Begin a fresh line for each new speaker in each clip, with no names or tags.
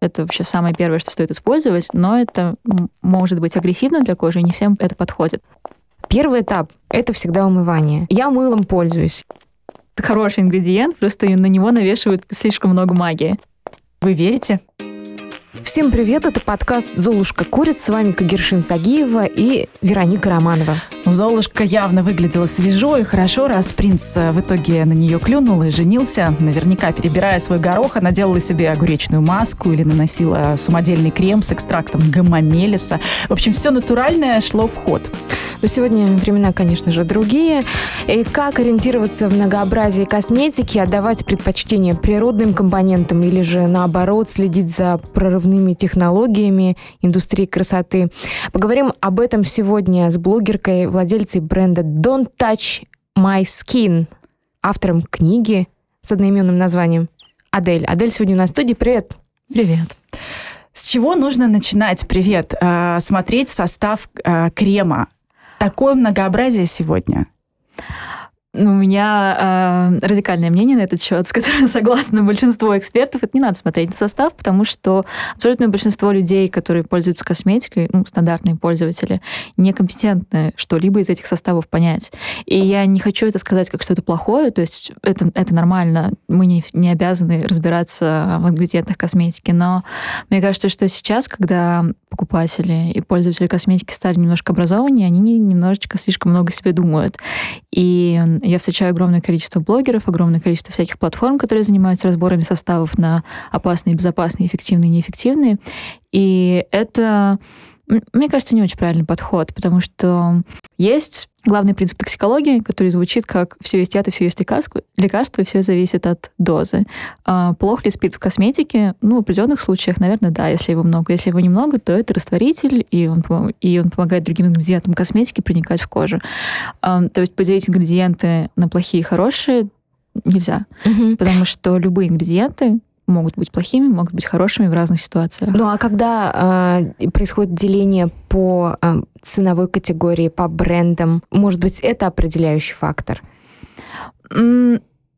Это вообще самое первое, что стоит использовать, но это может быть агрессивно для кожи, и не всем это подходит.
Первый этап – это всегда умывание. Я мылом пользуюсь.
Это хороший ингредиент, просто на него навешивают слишком много магии.
Вы верите?
Всем привет, это подкаст «Золушка курит». С вами Кагершин Сагиева и Вероника Романова.
Золушка явно выглядела свежо и хорошо, раз принц э, в итоге на нее клюнул и женился. Наверняка, перебирая свой горох, она делала себе огуречную маску или наносила самодельный крем с экстрактом гамамелиса. В общем, все натуральное шло в ход.
Но сегодня времена, конечно же, другие. И как ориентироваться в многообразии косметики, отдавать предпочтение природным компонентам или же, наоборот, следить за прорывными технологиями индустрии красоты. Поговорим об этом сегодня с блогеркой, владельцей бренда Don't Touch My Skin, автором книги с одноименным названием Адель. Адель сегодня у нас в студии. Привет.
Привет.
С чего нужно начинать, привет, э, смотреть состав э, крема? такое многообразие сегодня?
У меня э, радикальное мнение на этот счет, с которым согласно большинство экспертов. Это не надо смотреть на состав, потому что абсолютное большинство людей, которые пользуются косметикой, ну, стандартные пользователи, некомпетентны что-либо из этих составов понять. И я не хочу это сказать как что-то плохое, то есть это, это нормально, мы не, не обязаны разбираться в ингредиентах косметики, но мне кажется, что сейчас, когда покупатели и пользователи косметики стали немножко образованнее, они немножечко слишком много себе думают. И я встречаю огромное количество блогеров, огромное количество всяких платформ, которые занимаются разборами составов на опасные, безопасные, эффективные, неэффективные. И это мне кажется, не очень правильный подход, потому что есть главный принцип токсикологии, который звучит как «все есть яд и все есть лекарство, лекарство и все зависит от дозы». А плох ли спирт в косметике? Ну, в определенных случаях, наверное, да, если его много. Если его немного, то это растворитель, и он, и он помогает другим ингредиентам косметики проникать в кожу. А, то есть поделить ингредиенты на плохие и хорошие нельзя, угу. потому что любые ингредиенты могут быть плохими, могут быть хорошими в разных ситуациях.
Ну а когда э, происходит деление по э, ценовой категории, по брендам, может быть, это определяющий фактор?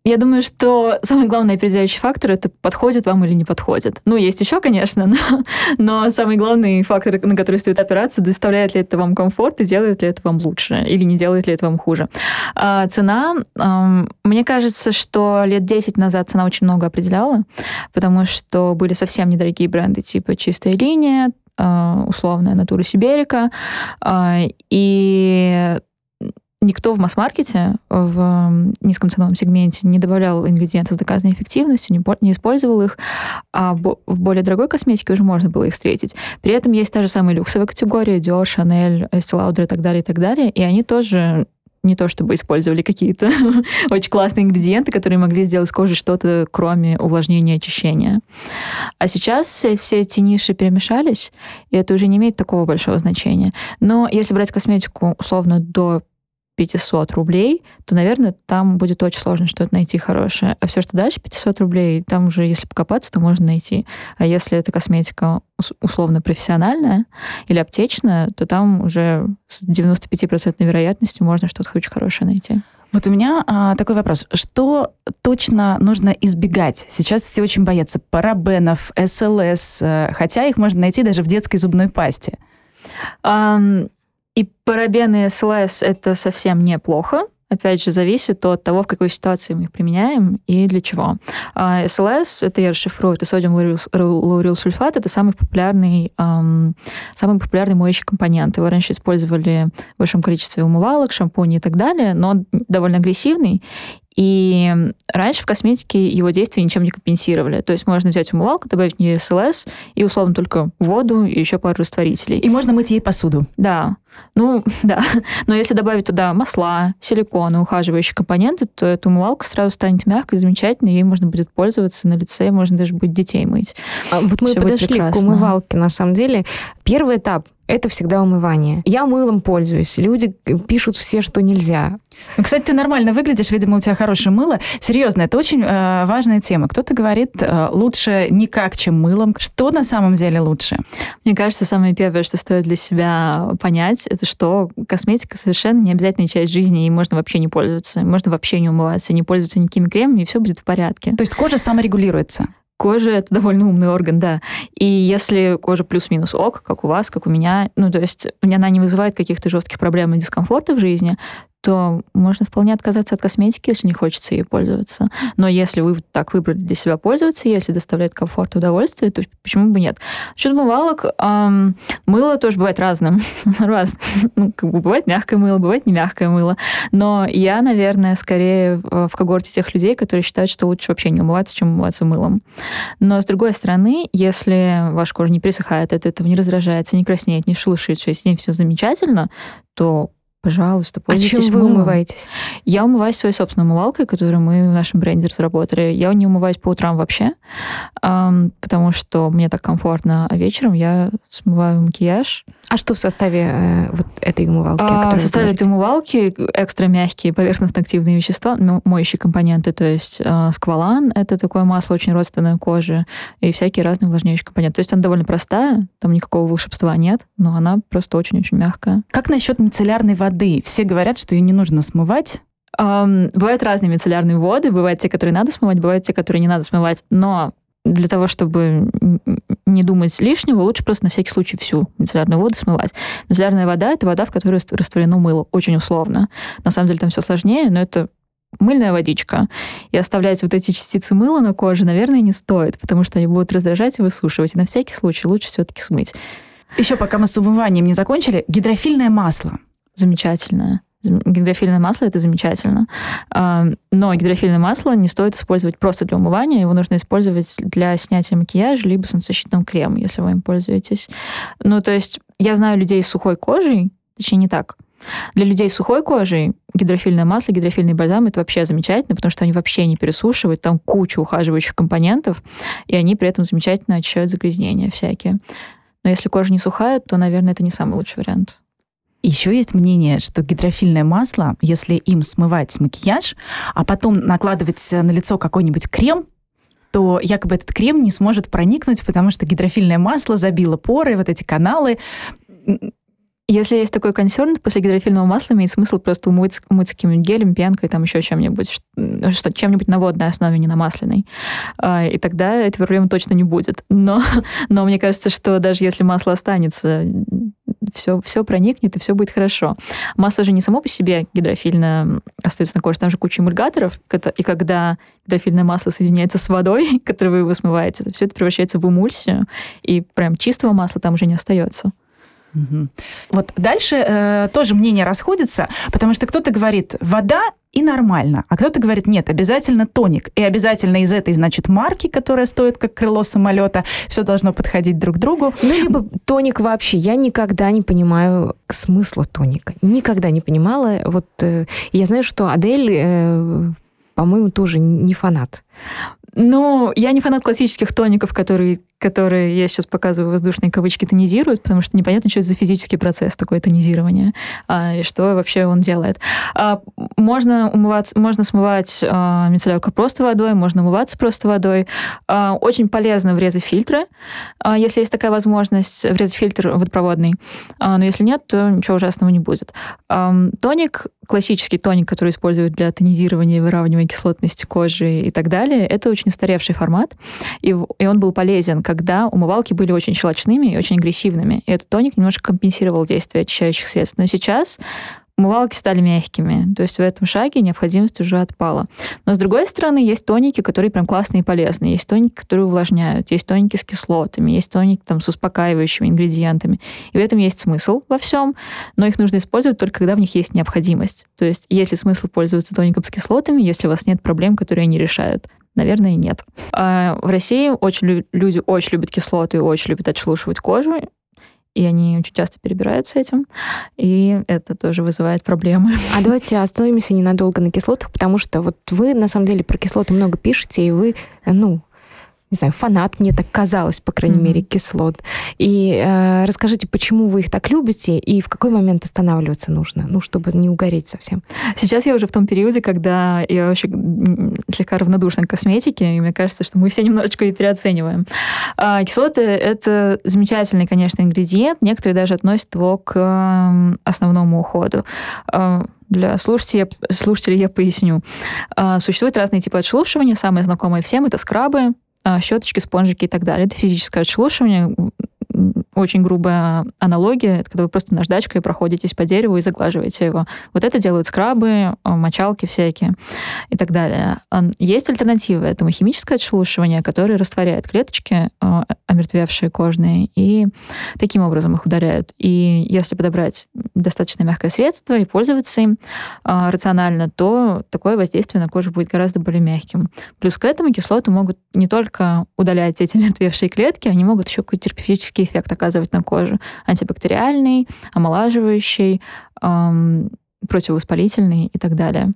Я думаю, что самый главный определяющий фактор это подходит вам или не подходит. Ну, есть еще, конечно, но, но самый главный фактор, на который стоит опираться, доставляет ли это вам комфорт и делает ли это вам лучше или не делает ли это вам хуже. А, цена, а, мне кажется, что лет 10 назад цена очень много определяла, потому что были совсем недорогие бренды типа «Чистая линия», условная «Натура Сиберика», и никто в масс-маркете в низком ценовом сегменте не добавлял ингредиенты с доказанной эффективностью, не, использовал их, а в более дорогой косметике уже можно было их встретить. При этом есть та же самая люксовая категория, Dior, Chanel, Estee Lauder и так далее, и так далее, и они тоже не то чтобы использовали какие-то очень классные ингредиенты, которые могли сделать с кожей что-то, кроме увлажнения и очищения. А сейчас все эти ниши перемешались, и это уже не имеет такого большого значения. Но если брать косметику условно до 500 рублей, то, наверное, там будет очень сложно что-то найти хорошее. А все, что дальше 500 рублей, там уже, если покопаться, то можно найти. А если это косметика условно профессиональная или аптечная, то там уже с 95% вероятностью можно что-то очень хорошее найти.
Вот у меня а, такой вопрос. Что точно нужно избегать? Сейчас все очень боятся парабенов, СЛС, э, хотя их можно найти даже в детской зубной пасте.
Um, и парабены СЛС это совсем неплохо. Опять же, зависит от того, в какой ситуации мы их применяем и для чего. А СЛС, это я расшифрую, это содиум лаурил сульфат, это самый популярный, эм, самый популярный моющий компонент. Его раньше использовали в большом количестве умывалок, шампуней и так далее, но он довольно агрессивный, и раньше в косметике его действия ничем не компенсировали. То есть можно взять умывалку, добавить в нее СЛС и условно только воду и еще пару растворителей.
И можно мыть ей посуду.
Да. Ну, да. Но если добавить туда масла, силикон и ухаживающие компоненты, то эта умывалка сразу станет мягкой, замечательной, ей можно будет пользоваться на лице, можно даже будет детей мыть.
А вот мы Все подошли к умывалке, на самом деле. Первый этап это всегда умывание. Я мылом пользуюсь. Люди пишут все, что нельзя.
Ну, кстати, ты нормально выглядишь, видимо, у тебя хорошее мыло. Серьезно, это очень э, важная тема. Кто-то говорит, э, лучше никак, чем мылом. Что на самом деле лучше?
Мне кажется, самое первое, что стоит для себя понять, это что косметика совершенно не обязательная часть жизни, и можно вообще не пользоваться. Можно вообще не умываться, не пользоваться никакими кремами, и все будет в порядке.
То есть кожа саморегулируется?
Кожа это довольно умный орган, да. И если кожа плюс-минус ок, как у вас, как у меня, ну, то есть она не вызывает каких-то жестких проблем и дискомфорта в жизни, то можно вполне отказаться от косметики, если не хочется ей пользоваться. Но если вы так выбрали для себя пользоваться, если доставляет комфорт и удовольствие, то почему бы нет? Насчет умывалок, эм, мыло тоже бывает разным. разным. Ну, как бы бывает мягкое мыло, бывает не мягкое мыло. Но я, наверное, скорее в когорте тех людей, которые считают, что лучше вообще не умываться, чем умываться мылом. Но, с другой стороны, если ваша кожа не присыхает от этого, не раздражается, не краснеет, не шелушится, если с ней все замечательно, то Пожалуйста, пользуйтесь
А чем вы умываетесь?
Я умываюсь своей собственной умывалкой, которую мы в нашем бренде разработали. Я не умываюсь по утрам вообще, потому что мне так комфортно, а вечером я смываю макияж.
А что в составе э, вот этой умывалки?
А, в составе этой умывалки экстра мягкие поверхностно-активные вещества, моющие компоненты, то есть э, сквалан — это такое масло очень родственное коже, и всякие разные увлажняющие компоненты. То есть она довольно простая, там никакого волшебства нет, но она просто очень-очень мягкая.
Как насчет мицеллярной воды? Все говорят, что ее не нужно смывать.
Um, бывают разные мицеллярные воды, бывают те, которые надо смывать, бывают те, которые не надо смывать, но для того, чтобы не думать лишнего, лучше просто на всякий случай всю мицеллярную воду смывать. Мицеллярная вода — это вода, в которой растворено мыло, очень условно. На самом деле там все сложнее, но это мыльная водичка. И оставлять вот эти частицы мыла на коже, наверное, не стоит, потому что они будут раздражать и высушивать. И на всякий случай лучше все-таки смыть.
Еще пока мы с умыванием не закончили, гидрофильное масло.
Замечательное. Гидрофильное масло это замечательно. Но гидрофильное масло не стоит использовать просто для умывания. Его нужно использовать для снятия макияжа, либо солнцезащитного крема, если вы им пользуетесь. Ну, то есть я знаю людей с сухой кожей, точнее, не так. Для людей с сухой кожей гидрофильное масло, гидрофильный бальзам это вообще замечательно, потому что они вообще не пересушивают, там куча ухаживающих компонентов, и они при этом замечательно очищают загрязнения всякие. Но если кожа не сухая, то, наверное, это не самый лучший вариант.
Еще есть мнение, что гидрофильное масло, если им смывать макияж, а потом накладывать на лицо какой-нибудь крем, то якобы этот крем не сможет проникнуть, потому что гидрофильное масло забило поры, вот эти каналы.
Если есть такой консерн, после гидрофильного масла имеет смысл просто умыть, умыть каким-нибудь гелем, пенкой, там еще чем-нибудь, что, чем-нибудь на водной основе, не на масляной. А, и тогда этой проблемы точно не будет. Но, но мне кажется, что даже если масло останется, все, все проникнет, и все будет хорошо. Масло же не само по себе гидрофильное остается на коже, там же куча эмульгаторов, и когда гидрофильное масло соединяется с водой, которой вы его смываете, все это превращается в эмульсию, и прям чистого масла там уже не остается.
Угу. Вот дальше э, тоже мнения расходятся, потому что кто-то говорит, вода и нормально, а кто-то говорит, нет, обязательно тоник, и обязательно из этой, значит, марки, которая стоит как крыло самолета, все должно подходить друг к другу.
Ну, либо тоник вообще. Я никогда не понимаю смысла тоника. Никогда не понимала. Вот э, я знаю, что Адель, э, по-моему, тоже не фанат.
Ну, я не фанат классических тоников, которые которые я сейчас показываю воздушные кавычки, тонизируют, потому что непонятно, что это за физический процесс такое тонизирование, а, и что вообще он делает. А, можно, умываться, можно смывать а, мицеллярку просто водой, можно умываться просто водой. А, очень полезно врезать фильтры, а, если есть такая возможность, врезать фильтр водопроводный. А, но если нет, то ничего ужасного не будет. А, тоник, классический тоник, который используют для тонизирования, выравнивания кислотности кожи и так далее, это очень устаревший формат, и, и он был полезен когда умывалки были очень щелочными и очень агрессивными. И этот тоник немножко компенсировал действие очищающих средств. Но сейчас умывалки стали мягкими. То есть в этом шаге необходимость уже отпала. Но с другой стороны, есть тоники, которые прям классные и полезные. Есть тоники, которые увлажняют. Есть тоники с кислотами. Есть тоники там, с успокаивающими ингредиентами. И в этом есть смысл во всем. Но их нужно использовать только когда в них есть необходимость. То есть есть ли смысл пользоваться тоником с кислотами, если у вас нет проблем, которые они решают. Наверное, нет. А в России очень люди очень любят кислоты и очень любят отшелушивать кожу, и они очень часто перебираются этим, и это тоже вызывает проблемы.
А давайте остановимся ненадолго на кислотах, потому что вот вы, на самом деле, про кислоты много пишете, и вы, ну, не знаю, фанат, мне так казалось, по крайней mm-hmm. мере, кислот. И э, расскажите, почему вы их так любите и в какой момент останавливаться нужно, ну, чтобы не угореть совсем?
Сейчас я уже в том периоде, когда я вообще слегка равнодушна к косметике, и мне кажется, что мы все немножечко ее переоцениваем. А, кислоты — это замечательный, конечно, ингредиент. Некоторые даже относят его к основному уходу. А, для слушателей, слушателей я поясню. А, существуют разные типы отшелушивания. Самые знакомые всем — это скрабы, щеточки, спонжики и так далее. Это физическое отшелушивание, очень грубая аналогия, это когда вы просто наждачкой проходитесь по дереву и заглаживаете его. Вот это делают скрабы, а, мочалки всякие и так далее. Есть альтернатива этому химическое отшелушивание, которое растворяет клеточки, а, омертвевшие кожные, и таким образом их ударяют. И если подобрать достаточно мягкое средство и пользоваться им а, рационально, то такое воздействие на кожу будет гораздо более мягким. Плюс к этому кислоты могут не только удалять эти мертвевшие клетки, они могут еще какой-то терапевтический эффект оказывать на кожу. Антибактериальный, омолаживающий, эм, противовоспалительный и так далее.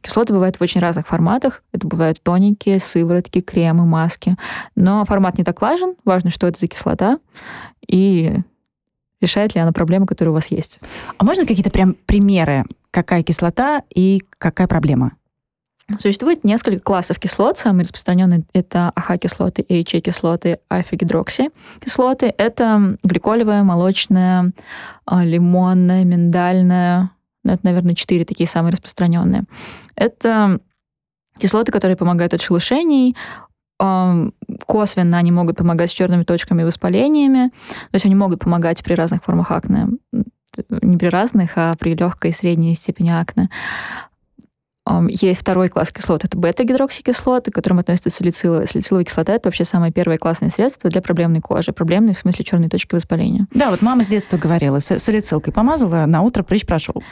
Кислоты бывают в очень разных форматах. Это бывают тоники, сыворотки, кремы, маски. Но формат не так важен. Важно, что это за кислота и решает ли она проблемы, которые у вас есть.
А можно какие-то прям примеры, какая кислота и какая проблема?
Существует несколько классов кислот. Самые распространенные это АХ-кислоты, HA-кислоты, альфа-гидрокси-кислоты. Это гликолевая, молочная, лимонная, миндальная. Ну, это, наверное, четыре такие самые распространенные. Это кислоты, которые помогают от шелушений, косвенно они могут помогать с черными точками и воспалениями, то есть они могут помогать при разных формах акне, не при разных, а при легкой и средней степени акне. Есть второй класс кислот, это бета-гидроксикислоты, к которым относится салициловая. Салициловая кислота — это вообще самое первое классное средство для проблемной кожи. Проблемной в смысле черной точки воспаления.
Да, вот мама с детства говорила, салицилкой помазала, на утро прыщ прошел.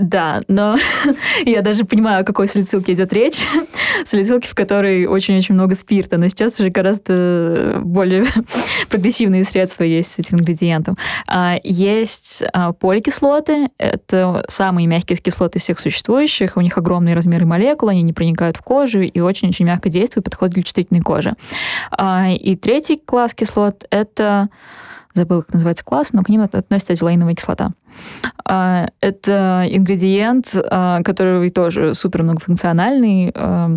Да, но я даже понимаю, о какой салицилке идет речь. Салицилки, в которой очень-очень много спирта, но сейчас уже гораздо более прогрессивные средства есть с этим ингредиентом. А, есть а, поликислоты, это самые мягкие кислоты из всех существующих, у них огромные размеры молекул, они не проникают в кожу и очень-очень мягко действуют, подходят для чувствительной кожи. А, и третий класс кислот — это забыла, как называется класс, но к ним относится азелаиновая кислота. А, это ингредиент, а, который тоже супер многофункциональный, а,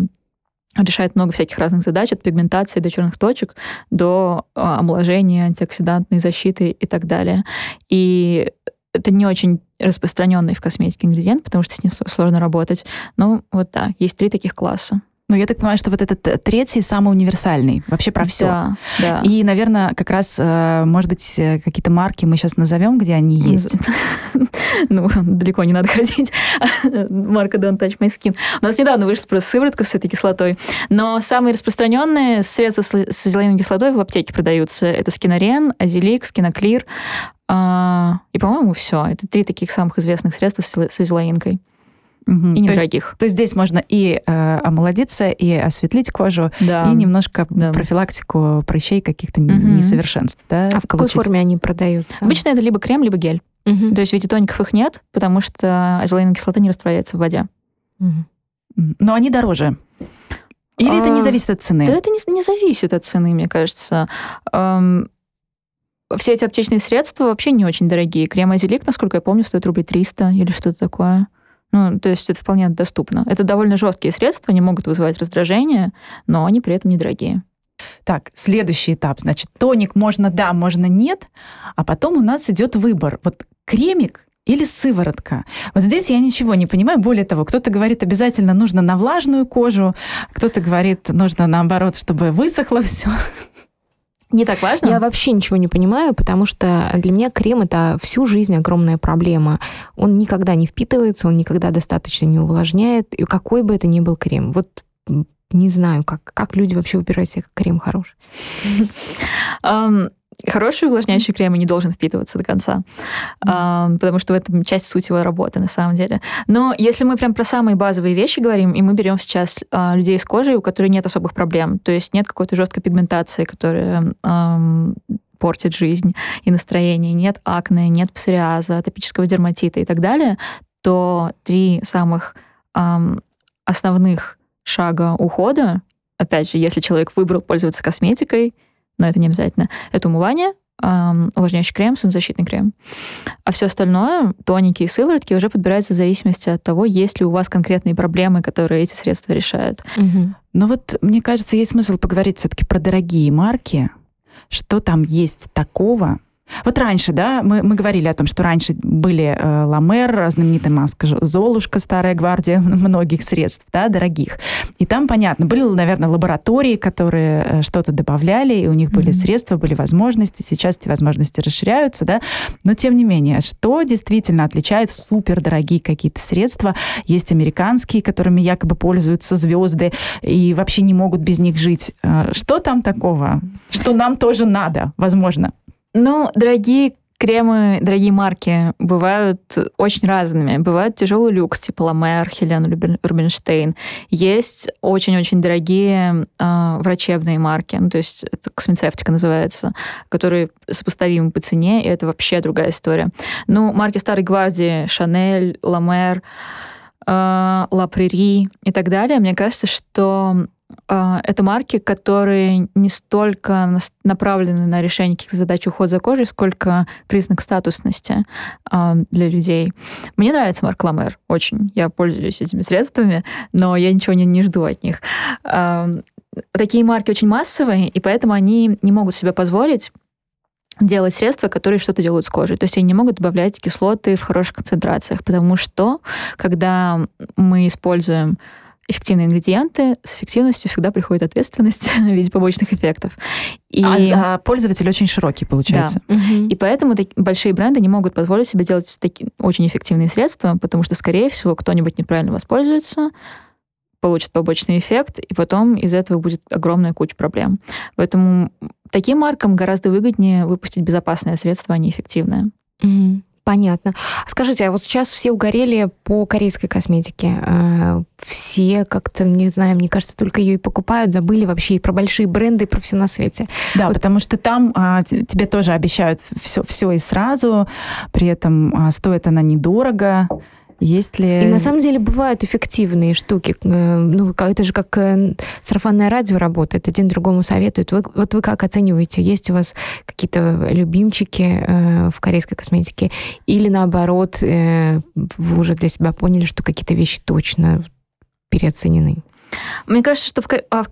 решает много всяких разных задач, от пигментации до черных точек, до омоложения, антиоксидантной защиты и так далее. И это не очень распространенный в косметике ингредиент, потому что с ним сложно работать. Но вот да, есть три таких класса.
Ну, я так понимаю, что вот этот э, третий самый универсальный, вообще про все.
Да, да.
И, наверное, как раз, э, может быть, э, какие-то марки мы сейчас назовем, где они есть.
Ну, далеко не надо ходить. Марка Don't Touch My Skin. У нас недавно вышла просто сыворотка с этой кислотой. Но самые распространенные средства с азелаиновой кислотой в аптеке продаются. Это скинорен, азелик, скиноклир. А, и, по-моему, все. Это три таких самых известных средства с азелаинкой. Угу. И недорогих.
То, то есть здесь можно и э, омолодиться, и осветлить кожу, да. и немножко да. профилактику прыщей каких-то угу. несовершенств. Да,
а в какой форме они продаются?
Обычно это либо крем, либо гель. Угу. То есть в виде тоников их нет, потому что азелаиновая кислота не растворяется в воде.
Угу. Но они дороже. Или а, это не зависит от цены?
Да это не, не зависит от цены, мне кажется. Эм, все эти аптечные средства вообще не очень дорогие. Крем Азелик, насколько я помню, стоит рублей 300 или что-то такое. Ну, то есть это вполне доступно. Это довольно жесткие средства, они могут вызывать раздражение, но они при этом недорогие.
Так, следующий этап. Значит, тоник можно да, можно нет, а потом у нас идет выбор. Вот кремик или сыворотка. Вот здесь я ничего не понимаю. Более того, кто-то говорит, обязательно нужно на влажную кожу, кто-то говорит, нужно наоборот, чтобы высохло все.
Не так важно?
Я вообще ничего не понимаю, потому что для меня крем это всю жизнь огромная проблема. Он никогда не впитывается, он никогда достаточно не увлажняет, и какой бы это ни был крем. Вот не знаю, как, как люди вообще выбирают себе крем хороший.
Хороший увлажняющий крем не должен впитываться до конца, mm. потому что в этом часть суть его работы на самом деле. Но если мы прям про самые базовые вещи говорим, и мы берем сейчас а, людей с кожей, у которых нет особых проблем, то есть нет какой-то жесткой пигментации, которая эм, портит жизнь и настроение, нет акне, нет псориаза, атопического дерматита и так далее, то три самых эм, основных шага ухода, опять же, если человек выбрал пользоваться косметикой, но это не обязательно. Это умывание, увлажняющий крем, солнцезащитный крем. А все остальное, тоники и сыворотки, уже подбираются в зависимости от того, есть ли у вас конкретные проблемы, которые эти средства решают.
Угу. Но вот, мне кажется, есть смысл поговорить все-таки про дорогие марки. Что там есть такого, Вот раньше, да, мы, мы говорили о том, что раньше были э, Ламер, знаменитая маска Золушка, Старая гвардия, многих средств, да, дорогих. И там, понятно, были, наверное, лаборатории, которые э, что-то добавляли, и у них были mm-hmm. средства, были возможности. Сейчас эти возможности расширяются, да. Но, тем не менее, что действительно отличает супердорогие какие-то средства? Есть американские, которыми якобы пользуются звезды и вообще не могут без них жить. Э, что там такого, что нам тоже надо, возможно?
Ну, дорогие кремы, дорогие марки бывают очень разными. Бывают тяжелый люкс, типа Ламер, Хелен Рубинштейн. Есть очень-очень дорогие э, врачебные марки, ну, то есть это космецевтика называется, которые сопоставимы по цене, и это вообще другая история. Ну, марки Старой Гвардии, Шанель, Ламер, э, Ла Прери и так далее, мне кажется, что а, это марки, которые не столько направлены на решение каких-то задач ухода за кожей, сколько признак статусности а, для людей. Мне нравится марк Ламер очень. Я пользуюсь этими средствами, но я ничего не, не жду от них. А, такие марки очень массовые, и поэтому они не могут себе позволить делать средства, которые что-то делают с кожей. То есть они не могут добавлять кислоты в хороших концентрациях, потому что когда мы используем эффективные ингредиенты, с эффективностью всегда приходит ответственность в виде побочных эффектов.
И... А, а пользователь очень широкий, получается.
Да. Угу. И поэтому так, большие бренды не могут позволить себе делать такие очень эффективные средства, потому что, скорее всего, кто-нибудь неправильно воспользуется, получит побочный эффект, и потом из этого будет огромная куча проблем. Поэтому таким маркам гораздо выгоднее выпустить безопасное средство, а не эффективное.
Угу. Понятно. Скажите, а вот сейчас все угорели по корейской косметике. Э, все как-то, не знаю, мне кажется, только ее и покупают, забыли вообще и про большие бренды, и про все на свете.
Да, вот. потому что там а, тебе тоже обещают все, все и сразу, при этом а, стоит она недорого. Есть ли...
И на самом деле бывают эффективные штуки. Э, ну, это же как э, сарафанное радио работает, один другому советует. Вы, вот вы как оцениваете? Есть у вас какие-то любимчики э, в корейской косметике? Или наоборот, вы уже для себя поняли, что какие-то вещи точно переоценены?
Мне кажется, что в, а,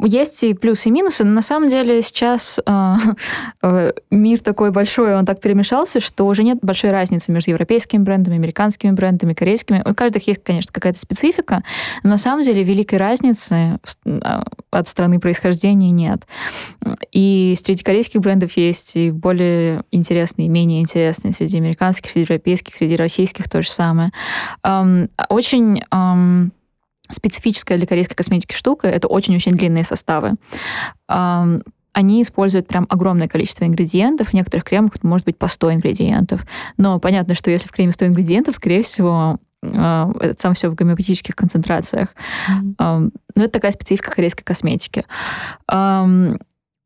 есть и плюсы, и минусы, но на самом деле сейчас э, мир такой большой, он так перемешался, что уже нет большой разницы между европейскими брендами, американскими брендами, корейскими. У каждого есть, конечно, какая-то специфика, но на самом деле великой разницы а, от страны происхождения нет. И среди корейских брендов есть и более интересные, и менее интересные, среди американских, среди европейских, среди российских то же самое. Эм, очень эм, специфическая для корейской косметики штука — это очень-очень длинные составы. Они используют прям огромное количество ингредиентов. В некоторых кремах может быть по 100 ингредиентов. Но понятно, что если в креме 100 ингредиентов, скорее всего, а, это сам все в гомеопатических концентрациях. Mm-hmm. Но это такая специфика корейской косметики.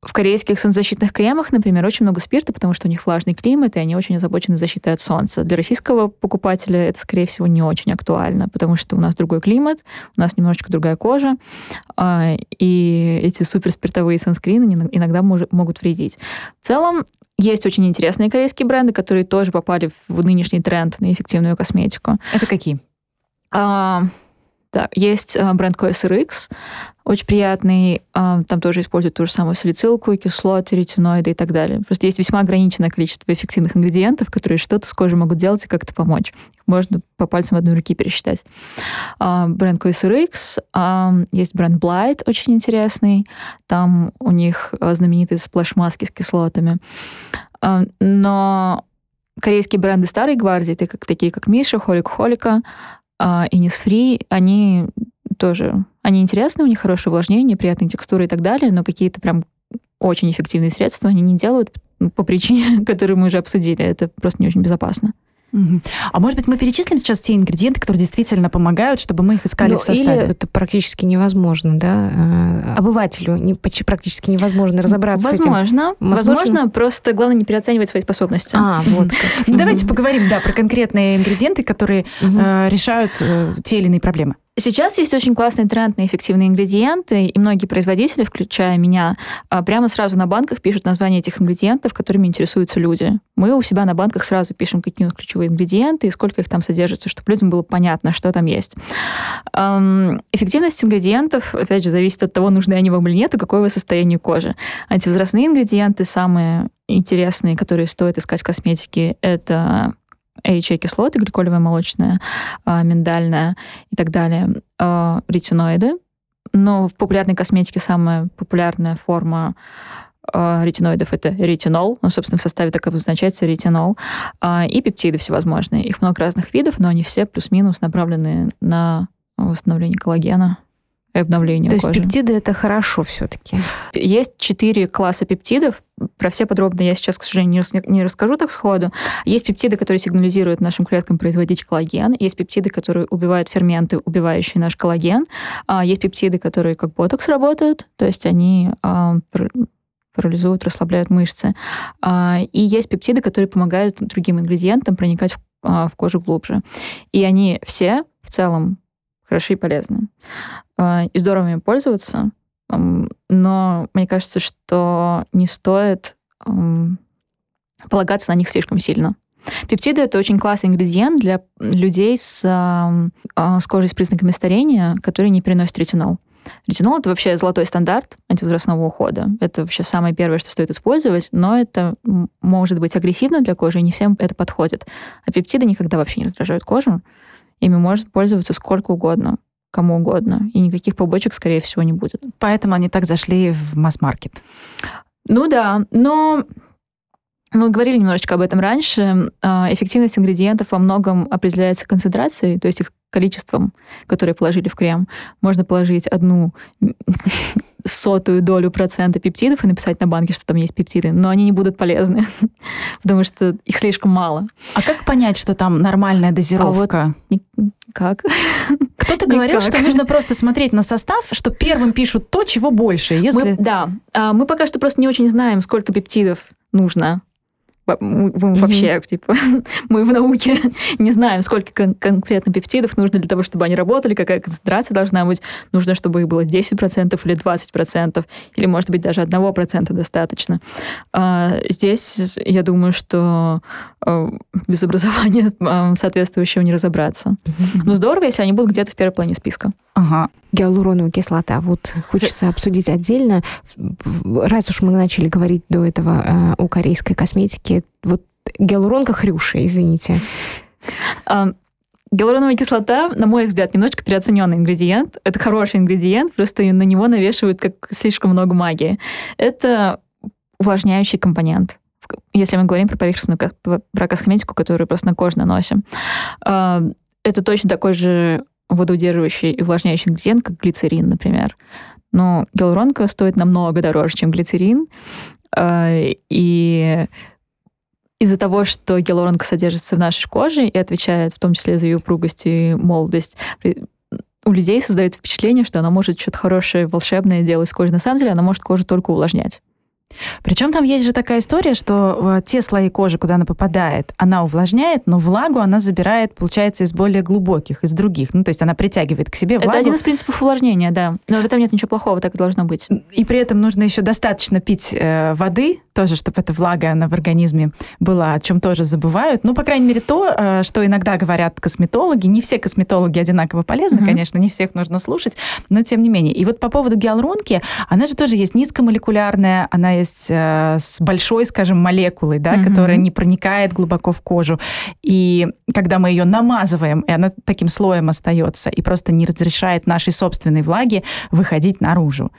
В корейских солнцезащитных кремах, например, очень много спирта, потому что у них влажный климат, и они очень озабочены защитой от солнца. Для российского покупателя это, скорее всего, не очень актуально, потому что у нас другой климат, у нас немножечко другая кожа, а, и эти суперспиртовые санскрины иногда могут вредить. В целом, есть очень интересные корейские бренды, которые тоже попали в нынешний тренд на эффективную косметику.
Это какие?
А, да, есть а, бренд COSRX, очень приятный. А, там тоже используют ту же самую салицилку, кислоты, ретиноиды и так далее. Просто есть весьма ограниченное количество эффективных ингредиентов, которые что-то с кожей могут делать и как-то помочь. Можно по пальцам одной руки пересчитать. А, бренд COSRX. Есть бренд Blithe, очень интересный. Там у них знаменитые splash-маски с кислотами. Но корейские бренды старой гвардии, такие как Миша, Холик Холика, а Innisfree, они тоже, они интересны, у них хорошее увлажнение, приятные текстуры и так далее, но какие-то прям очень эффективные средства они не делают по причине, которую мы уже обсудили. Это просто не очень безопасно.
А может быть, мы перечислим сейчас те ингредиенты, которые действительно помогают, чтобы мы их искали ну, в составе?
Или это практически невозможно, да? Э, обывателю не, практически невозможно разобраться
возможно,
с этим.
Возможно. Возможно, просто главное не переоценивать свои способности.
А, вот
Давайте поговорим, да, про конкретные ингредиенты, которые э, решают э, те или иные проблемы.
Сейчас есть очень классный тренд на эффективные ингредиенты, и многие производители, включая меня, а, прямо сразу на банках пишут названия этих ингредиентов, которыми интересуются люди. Мы у себя на банках сразу пишем, какие у нас ключевые ингредиенты и сколько их там содержится, чтобы людям было понятно, что там есть. Эффективность ингредиентов, опять же, зависит от того, нужны они вам или нет, и какое вы состояние кожи. Антивозрастные ингредиенты самые интересные, которые стоит искать в косметике, это AHA-кислоты, гликолевая молочная, а, миндальная и так далее, а, ретиноиды. Но в популярной косметике самая популярная форма а, ретиноидов это ретинол, ну, собственно, в составе так обозначается ретинол, и пептиды всевозможные. Их много разных видов, но они все плюс-минус направлены на восстановление коллагена и обновлению
То
кожи.
есть пептиды это хорошо все-таки.
Есть четыре класса пептидов. Про все подробно я сейчас, к сожалению, не расскажу так сходу. Есть пептиды, которые сигнализируют нашим клеткам производить коллаген. Есть пептиды, которые убивают ферменты, убивающие наш коллаген. А есть пептиды, которые как ботокс работают, то есть они а, парализуют, расслабляют мышцы. А, и есть пептиды, которые помогают другим ингредиентам проникать в кожу глубже. И они все в целом хороши и полезны. А, и здорово ими пользоваться, но мне кажется, что не стоит полагаться на них слишком сильно. Пептиды — это очень классный ингредиент для людей с, а, с кожей с признаками старения, которые не переносят ретинол. Ретинол — это вообще золотой стандарт антивозрастного ухода. Это вообще самое первое, что стоит использовать, но это может быть агрессивно для кожи, и не всем это подходит. А пептиды никогда вообще не раздражают кожу. Ими можно пользоваться сколько угодно, кому угодно. И никаких побочек, скорее всего, не будет.
Поэтому они так зашли в масс-маркет.
Ну да, но мы говорили немножечко об этом раньше. А, эффективность ингредиентов во многом определяется концентрацией, то есть их количеством, которое положили в крем. Можно положить одну сотую долю процента пептидов и написать на банке, что там есть пептиды, но они не будут полезны, потому что их слишком мало.
А как понять, что там нормальная дозировка?
А вот как?
Кто-то говорил, что нужно просто смотреть на состав, что первым пишут то, чего больше. Если...
Мы, да, а, мы пока что просто не очень знаем, сколько пептидов нужно мы mm-hmm. вообще, типа, мы в науке не знаем, сколько кон- конкретно пептидов нужно для того, чтобы они работали, какая концентрация должна быть. Нужно, чтобы их было 10% или 20%, или, может быть, даже 1% достаточно. А, здесь, я думаю, что а, без образования а, соответствующего не разобраться. Mm-hmm. Но здорово, если они будут где-то в первой плане списка.
Ага. Гиалуроновая кислота. Вот хочется обсудить отдельно. Раз уж мы начали говорить до этого э, о корейской косметике, вот гиалуронка хрюша, извините.
Гиалуроновая кислота, на мой взгляд, немножечко переоцененный ингредиент. Это хороший ингредиент, просто на него навешивают как слишком много магии. Это увлажняющий компонент если мы говорим про поверхностную про косметику, которую просто на кожу наносим. Это точно такой же водоудерживающий и увлажняющий ингредиент, как глицерин, например. Но гиалуронка стоит намного дороже, чем глицерин. И из-за того, что гиалуронка содержится в нашей коже и отвечает в том числе за ее упругость и молодость, у людей создается впечатление, что она может что-то хорошее, волшебное делать с кожей. На самом деле она может кожу только увлажнять.
Причем там есть же такая история, что э, те слои кожи, куда она попадает, она увлажняет, но влагу она забирает, получается, из более глубоких, из других. Ну, то есть она притягивает к себе влагу.
Это один из принципов увлажнения, да. Но в этом нет ничего плохого, так и должно быть.
И при этом нужно еще достаточно пить э, воды, тоже, чтобы эта влага, она в организме была, о чем тоже забывают. Ну, по крайней мере, то, э, что иногда говорят косметологи. Не все косметологи одинаково полезны, mm-hmm. конечно, не всех нужно слушать, но тем не менее. И вот по поводу гиалуронки, она же тоже есть низкомолекулярная, она есть э, с большой, скажем, молекулой, да, mm-hmm. которая не проникает глубоко в кожу. И когда мы ее намазываем, и она таким слоем остается, и просто не разрешает нашей собственной влаге выходить наружу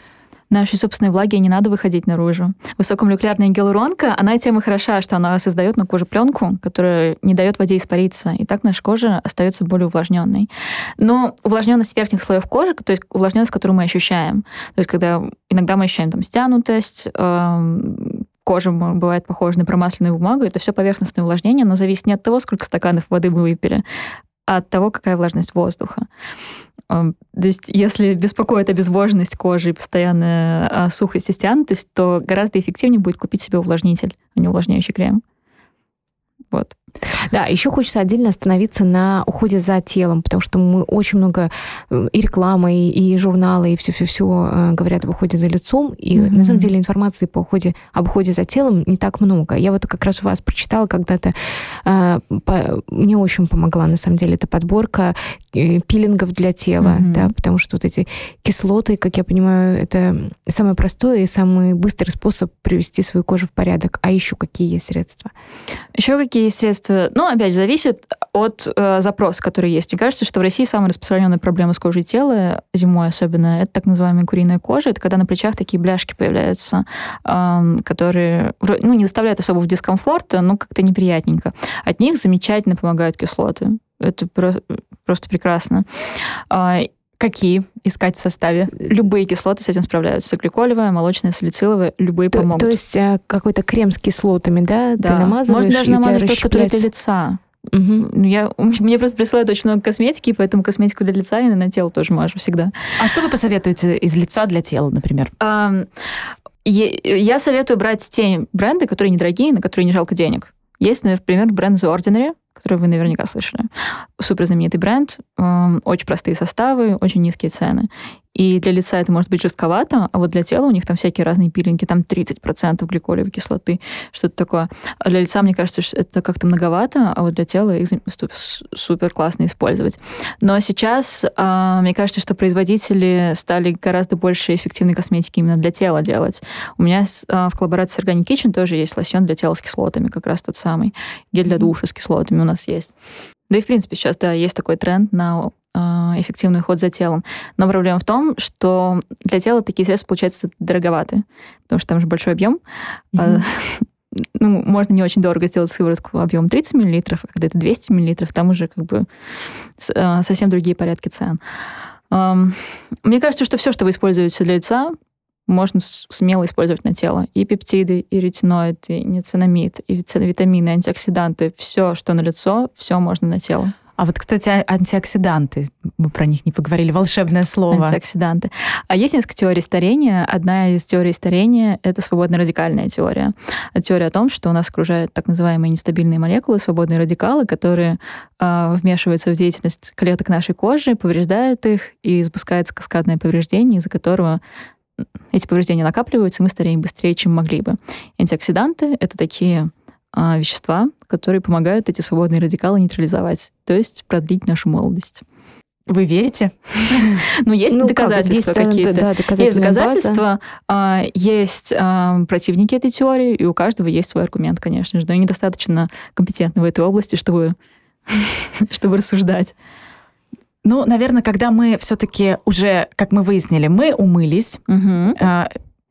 нашей собственной влаги не надо выходить наружу. Высокомолекулярная гиалуронка, она тем и хороша, что она создает на коже пленку, которая не дает воде испариться. И так наша кожа остается более увлажненной. Но увлажненность верхних слоев кожи, то есть увлажненность, которую мы ощущаем, то есть когда иногда мы ощущаем там стянутость, эм, кожа бывает похожа на промасленную бумагу, это все поверхностное увлажнение, но зависит не от того, сколько стаканов воды вы выпили, а от того, какая влажность воздуха. То есть, если беспокоит обезвоженность кожи и постоянная а, сухость и стянутость, то гораздо эффективнее будет купить себе увлажнитель, а не увлажняющий крем. Вот.
Да, еще хочется отдельно остановиться на уходе за телом, потому что мы очень много э, и рекламы, и, и журналы, и все-все-все э, говорят об уходе за лицом, и mm-hmm. на самом деле информации по уходе, об уходе за телом не так много. Я вот как раз у вас прочитала когда-то, э, по, мне очень помогла на самом деле эта подборка э, пилингов для тела, mm-hmm. да, потому что вот эти кислоты, как я понимаю, это самое простое и самый быстрый способ привести свою кожу в порядок. А еще какие есть средства?
Еще какие есть средства? Ну, опять же, зависит от э, запроса, который есть. Мне кажется, что в России самая распространенная проблема с кожей тела, зимой особенно, это так называемая куриная кожа. Это когда на плечах такие бляшки появляются, э, которые ну, не доставляют особого дискомфорта, но как-то неприятненько. От них замечательно помогают кислоты. Это про- просто прекрасно.
А, Какие искать в составе?
Любые кислоты с этим справляются. Гликолевая, молочная, салициловая, любые
то,
помогут.
То есть э, какой-то крем с кислотами, да?
Да.
Ты намазываешь,
Можно даже намазать тот, который для лица. Угу. Я, мне просто присылают очень много косметики, поэтому косметику для лица я на тело тоже мажу всегда.
А что вы посоветуете из лица для тела, например?
Um, я советую брать те бренды, которые недорогие, на которые не жалко денег. Есть, например, бренд The Ordinary, который вы наверняка слышали. Супер знаменитый бренд, очень простые составы, очень низкие цены. И для лица это может быть жестковато, а вот для тела у них там всякие разные пилинги, там 30% гликолевой кислоты, что-то такое. А для лица, мне кажется, это как-то многовато, а вот для тела их супер классно использовать. Но сейчас а, мне кажется, что производители стали гораздо больше эффективной косметики именно для тела делать. У меня а, в коллаборации с Organic Kitchen тоже есть лосьон для тела с кислотами, как раз тот самый. Гель для душа с кислотами у нас есть. Да и, в принципе, сейчас, да, есть такой тренд на а, эффективный уход за телом. Но проблема в том, что для тела такие средства получаются дороговаты, потому что там же большой объем. Mm-hmm. ну, можно не очень дорого сделать сыворотку объем 30 мл, а когда это 200 мл, там уже как бы а, совсем другие порядки цен. Мне кажется, что все, что вы используете для лица, можно смело использовать на тело. И пептиды, и ретиноид, и ницинамид, и витамины, антиоксиданты. Все, что на лицо, все можно на тело.
А вот, кстати, а, антиоксиданты, мы про них не поговорили, волшебное слово.
Антиоксиданты. А есть несколько теорий старения. Одна из теорий старения — это свободно-радикальная теория. Теория о том, что у нас окружают так называемые нестабильные молекулы, свободные радикалы, которые э, вмешиваются в деятельность клеток нашей кожи, повреждают их, и запускается каскадное повреждение, из-за которого эти повреждения накапливаются, и мы стареем быстрее, чем могли бы. Антиоксиданты — это такие а, вещества, которые помогают эти свободные радикалы нейтрализовать, то есть продлить нашу молодость.
Вы верите?
Ну, есть ну, доказательства как? какие-то. Да, есть доказательства, а, есть а, противники этой теории, и у каждого есть свой аргумент, конечно же. Но они достаточно компетентны в этой области, чтобы, чтобы рассуждать.
Ну, наверное, когда мы все-таки уже, как мы выяснили, мы умылись, угу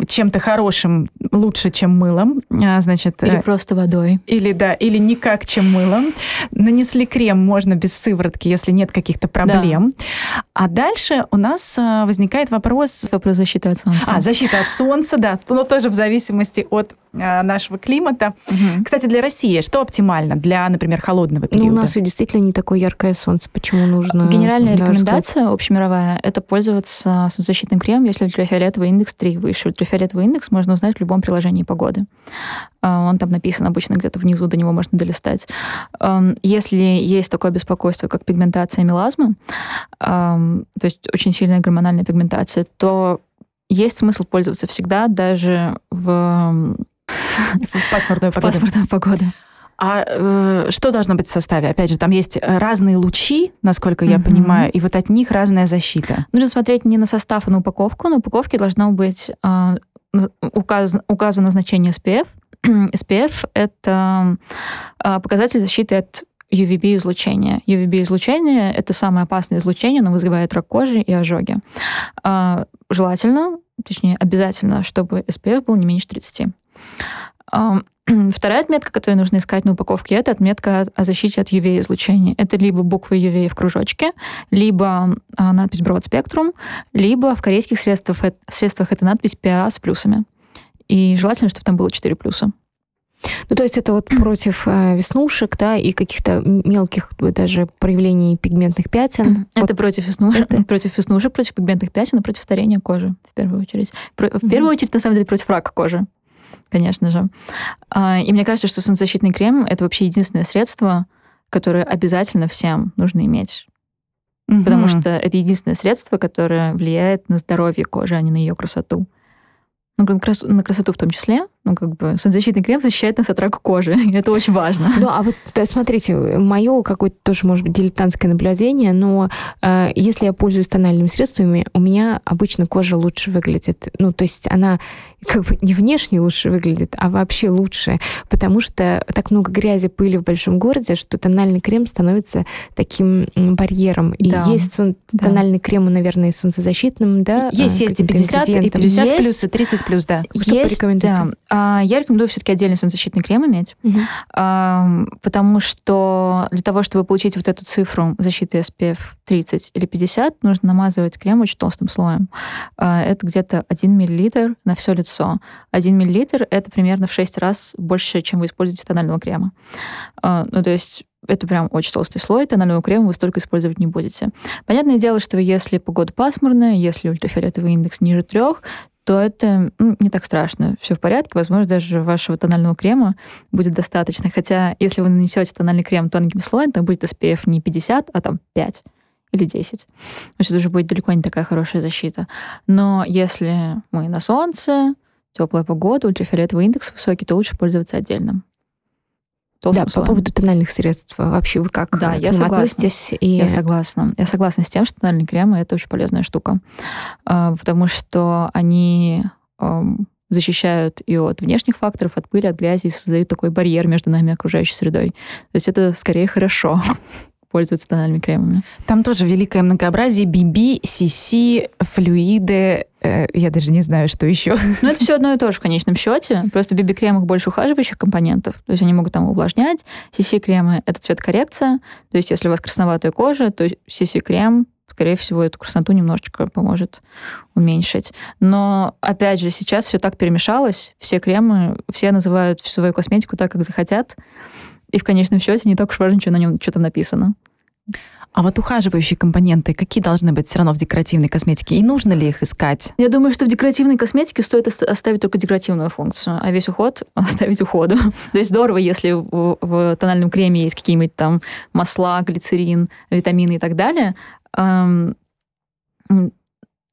чем-то хорошим лучше, чем мылом, а, значит...
Или э, просто водой.
Или, да, или никак, чем мылом. Нанесли крем можно без сыворотки, если нет каких-то проблем. Да. А дальше у нас а, возникает вопрос...
Вопрос защиты от солнца.
А, защита от солнца, да. Но тоже в зависимости от нашего климата. Угу. Кстати, для России что оптимально для, например, холодного периода?
Ну, у нас ведь действительно не такое яркое солнце. Почему нужно...
Генеральная рекомендация общемировая – это пользоваться солнцезащитным кремом, если ультрафиолетовый индекс 3 выше. Ультрафиолетовый индекс можно узнать в любом приложении погоды. А, он там написан обычно где-то внизу, до него можно долистать. Если есть такое беспокойство, как пигментация мелазмы, то есть очень сильная гормональная пигментация, то есть смысл пользоваться всегда, даже в,
в пасмурную погоду.
пасмурную погоду.
А э, что должно быть в составе? Опять же, там есть разные лучи, насколько я угу. понимаю, и вот от них разная защита.
Нужно смотреть не на состав, а на упаковку. На упаковке должно быть э, указано, указано значение SPF. SPF — это э, показатель защиты от UVB-излучения. UVB-излучение — это самое опасное излучение, оно вызывает рак кожи и ожоги. Э, желательно, точнее, обязательно, чтобы SPF был не меньше 30. Вторая отметка, которую нужно искать на упаковке, это отметка о защите от UV-излучения. Это либо буквы UV в кружочке, либо а, надпись Broad Spectrum, либо в корейских средствах, средствах это надпись PA с плюсами. И желательно, чтобы там было 4 плюса.
Ну, то есть это вот против э, веснушек, да, и каких-то мелких даже проявлений пигментных пятен.
Это
вот
против веснушек, это... против веснушек, против пигментных пятен и против старения кожи, в первую очередь. Про... В первую очередь, на самом деле, против рака кожи. Конечно же. А, и мне кажется, что солнцезащитный крем — это вообще единственное средство, которое обязательно всем нужно иметь. Угу. Потому что это единственное средство, которое влияет на здоровье кожи, а не на ее красоту ну, на красоту в том числе, ну, как бы солнцезащитный крем защищает нас от рака кожи, и это очень важно.
Ну, а вот смотрите, мое какое-то тоже, может быть, дилетантское наблюдение, но э, если я пользуюсь тональными средствами, у меня обычно кожа лучше выглядит. Ну, то есть она как бы не внешне лучше выглядит, а вообще лучше, потому что так много грязи, пыли в большом городе, что тональный крем становится таким барьером. И да. есть сон... да. тональный крем, наверное, солнцезащитным, да?
Есть, есть и 50, и 50 есть. плюс, и 30 плюс, да.
Что есть, порекомендуете? Да. А, я рекомендую все-таки отдельный солнцезащитный крем иметь, а, потому что для того, чтобы получить вот эту цифру защиты SPF 30 или 50, нужно намазывать крем очень толстым слоем. А, это где-то 1 мл на все лицо. 1 мл это примерно в 6 раз больше, чем вы используете тонального крема. А, ну, то есть это прям очень толстый слой, тонального крема вы столько использовать не будете. Понятное дело, что если погода пасмурная, если ультрафиолетовый индекс ниже трех, то это ну, не так страшно. Все в порядке. Возможно, даже вашего тонального крема будет достаточно. Хотя, если вы нанесете тональный крем тонким слоем, то будет SPF не 50, а там 5 или 10. То есть это уже будет далеко не такая хорошая защита. Но если мы на солнце, теплая погода, ультрафиолетовый индекс высокий, то лучше пользоваться отдельным.
Да, по поводу тональных средств. Вообще вы как
да, я согласна. относитесь? И... Я согласна. Я согласна с тем, что тональные кремы — это очень полезная штука. А, потому что они защищают и от внешних факторов, от пыли, от грязи, и создают такой барьер между нами и окружающей средой. То есть это скорее хорошо пользоваться тональными кремами.
Там тоже великое многообразие BB, CC, флюиды, э, я даже не знаю, что еще.
Ну, это все одно и то же в конечном счете. Просто BB-кремах больше ухаживающих компонентов. То есть они могут там увлажнять. CC-кремы — это цвет-коррекция. То есть если у вас красноватая кожа, то CC-крем скорее всего, эту красноту немножечко поможет уменьшить. Но, опять же, сейчас все так перемешалось, все кремы, все называют свою косметику так, как захотят. И в конечном счете не так уж важно, что на нем что там написано.
А вот ухаживающие компоненты, какие должны быть все равно в декоративной косметике? И нужно ли их искать?
Я думаю, что в декоративной косметике стоит оставить только декоративную функцию, а весь уход оставить уходу. То есть здорово, если в, в тональном креме есть какие-нибудь там масла, глицерин, витамины и так далее.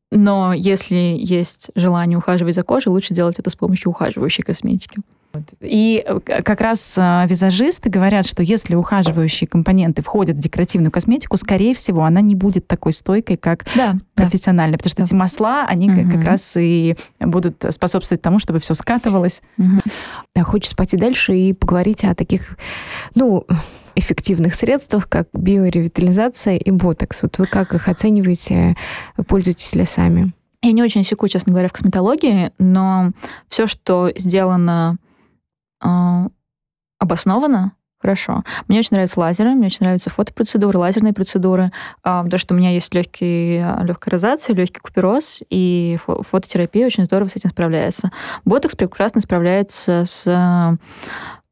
Но если есть желание ухаживать за кожей, лучше делать это с помощью ухаживающей косметики.
И э, как раз а, визажисты говорят, что если ухаживающие компоненты входят в декоративную косметику, скорее всего, она не будет такой стойкой, как да, профессиональная, да. потому что да. эти масла, они угу. как раз и будут способствовать тому, чтобы все скатывалось.
Угу. Да, хочется пойти дальше и поговорить о таких, ну, эффективных средствах, как биоревитализация и ботокс. Вот вы как их оцениваете, пользуетесь ли сами?
Я не очень секу, честно говоря, в косметологии, но все, что сделано э, обоснованно, хорошо. Мне очень нравятся лазеры, мне очень нравятся фотопроцедуры, лазерные процедуры, э, потому что у меня есть легкий, легкая розация, легкий купероз, и фо фототерапия очень здорово с этим справляется. Ботокс прекрасно справляется с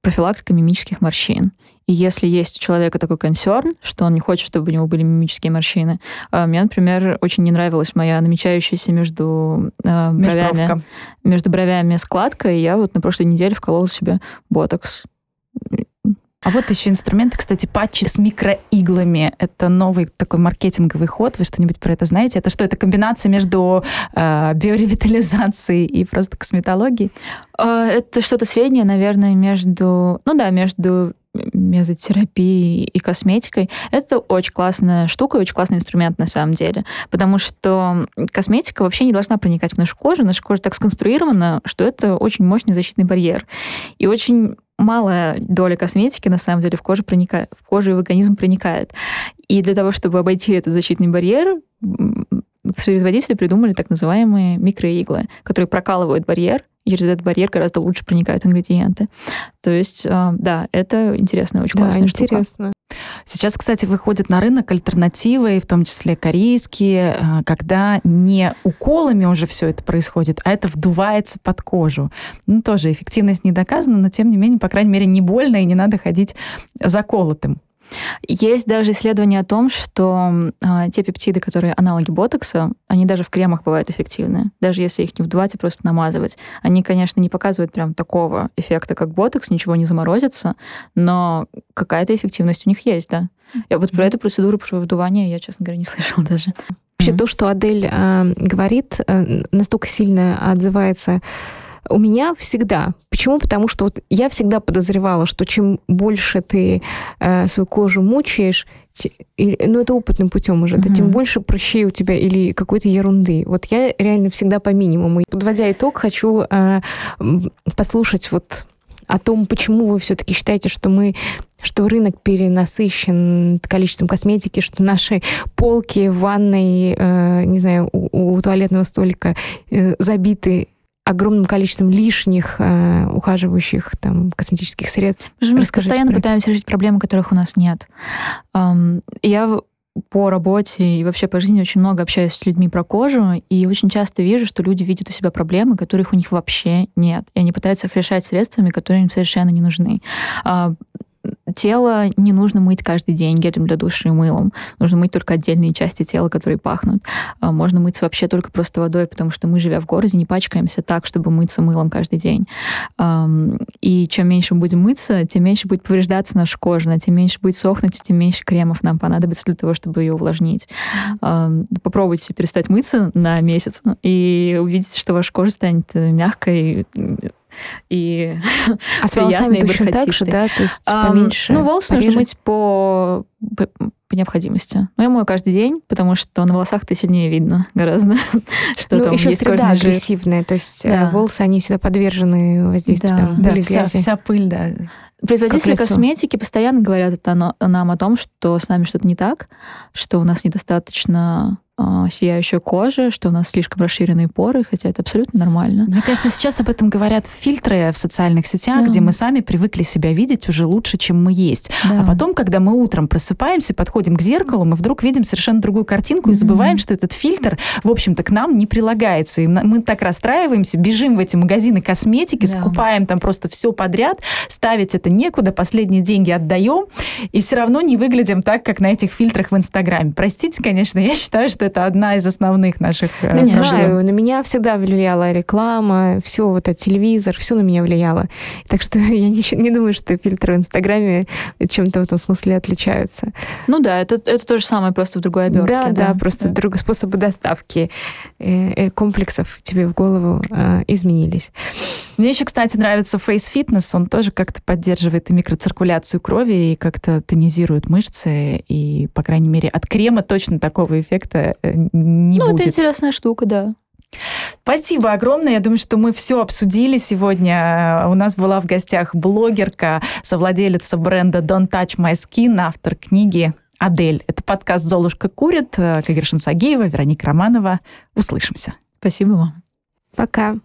профилактикой мимических морщин. И если есть у человека такой консерн, что он не хочет, чтобы у него были мимические морщины, а, мне, например, очень не нравилась моя намечающаяся между э, бровями, между бровями складка, и я вот на прошлой неделе вколола себе ботокс.
А вот еще инструменты, кстати, патчи с микроиглами. Это новый такой маркетинговый ход. Вы что-нибудь про это знаете? Это что, это комбинация между э, биоревитализацией и просто косметологией?
А, это что-то среднее, наверное, между... Ну да, между мезотерапией и косметикой. Это очень классная штука, очень классный инструмент на самом деле, потому что косметика вообще не должна проникать в нашу кожу. Наша кожа так сконструирована, что это очень мощный защитный барьер. И очень малая доля косметики на самом деле в кожу проникает, в кожу и в организм проникает. И для того, чтобы обойти этот защитный барьер, производители придумали так называемые микроиглы, которые прокалывают барьер, и через этот барьер гораздо лучше проникают ингредиенты. То есть, а, да, это интересная, очень да, классная
интересно.
штука.
Сейчас, кстати, выходят на рынок альтернативы, в том числе корейские, а, когда не уколами уже все это происходит, а это вдувается под кожу. Ну, тоже эффективность не доказана, но тем не менее, по крайней мере, не больно и не надо ходить заколотым.
Есть даже исследование о том, что э, те пептиды, которые аналоги ботокса, они даже в кремах бывают эффективны. Даже если их не вдувать, а просто намазывать. Они, конечно, не показывают прям такого эффекта, как ботокс, ничего не заморозится, но какая-то эффективность у них есть, да. Я вот про эту процедуру, про вдувание я, честно говоря, не слышала даже.
Вообще mm-hmm. то, что Адель э, говорит, э, настолько сильно отзывается у меня всегда. Почему? Потому что вот я всегда подозревала, что чем больше ты э, свою кожу мучаешь, те, и, ну это опытным путем уже, mm-hmm. да, тем больше прыщей у тебя или какой-то ерунды. Вот я реально всегда по минимуму. Подводя итог, хочу э, послушать вот о том, почему вы все-таки считаете, что мы что рынок перенасыщен количеством косметики, что наши полки в ванной, э, не знаю, у, у туалетного столика э, забиты огромным количеством лишних э, ухаживающих там косметических средств.
Мы постоянно про... пытаемся решить проблемы, которых у нас нет. Um, я по работе и вообще по жизни очень много общаюсь с людьми про кожу, и очень часто вижу, что люди видят у себя проблемы, которых у них вообще нет. И они пытаются их решать средствами, которые им совершенно не нужны. Тело не нужно мыть каждый день гелем для души и мылом. Нужно мыть только отдельные части тела, которые пахнут. А, можно мыться вообще только просто водой, потому что мы, живя в городе, не пачкаемся так, чтобы мыться мылом каждый день. И чем меньше мы будем мыться, тем меньше будет повреждаться наша кожа, тем меньше будет сохнуть, тем меньше кремов нам понадобится для того, чтобы ее увлажнить. Попробуйте перестать мыться на месяц и увидите, что ваша кожа станет мягкой, и
А с волосами точно так же, да? То есть поменьше,
Ну, волосы пореже. нужно мыть по, по, по необходимости. Но я мою каждый день, потому что на волосах это сильнее видно гораздо, что
ну,
там
еще
есть
среда агрессивная, то есть э, да. волосы, они всегда подвержены воздействию
да.
там,
да, вся, вся пыль, да.
Производители косметики постоянно говорят это нам о том, что с нами что-то не так, что у нас недостаточно а, сияющая кожа, что у нас слишком расширенные поры, хотя это абсолютно нормально.
Мне кажется, сейчас об этом говорят фильтры в социальных сетях, да. где мы сами привыкли себя видеть уже лучше, чем мы есть. Да. А потом, когда мы утром просыпаемся, подходим к зеркалу, мы вдруг видим совершенно другую картинку mm-hmm. и забываем, что этот фильтр, в общем-то, к нам не прилагается. И мы так расстраиваемся, бежим в эти магазины косметики, да. скупаем там просто все подряд, ставить это некуда, последние деньги отдаем, и все равно не выглядим так, как на этих фильтрах в Инстаграме. Простите, конечно, я считаю, что это одна из основных наших...
Э, не знаю, на меня всегда влияла реклама, все вот это телевизор, все на меня влияло. Так что я не, не думаю, что фильтры в Инстаграме чем-то в этом смысле отличаются.
Ну да, это, это то же самое, просто в другой обертке.
Да, да, да просто да. другой способы доставки э, э, комплексов тебе в голову э, изменились.
Мне еще, кстати, нравится Face Fitness. Он тоже как-то поддерживает и микроциркуляцию крови, и как-то тонизирует мышцы. И, по крайней мере, от крема точно такого эффекта не
ну,
будет.
Ну, это интересная штука, да.
Спасибо огромное. Я думаю, что мы все обсудили сегодня. У нас была в гостях блогерка, совладелица бренда Don't Touch My Skin, автор книги Адель. Это подкаст «Золушка курит». Кагершин Сагеева, Вероника Романова. Услышимся.
Спасибо вам.
Пока.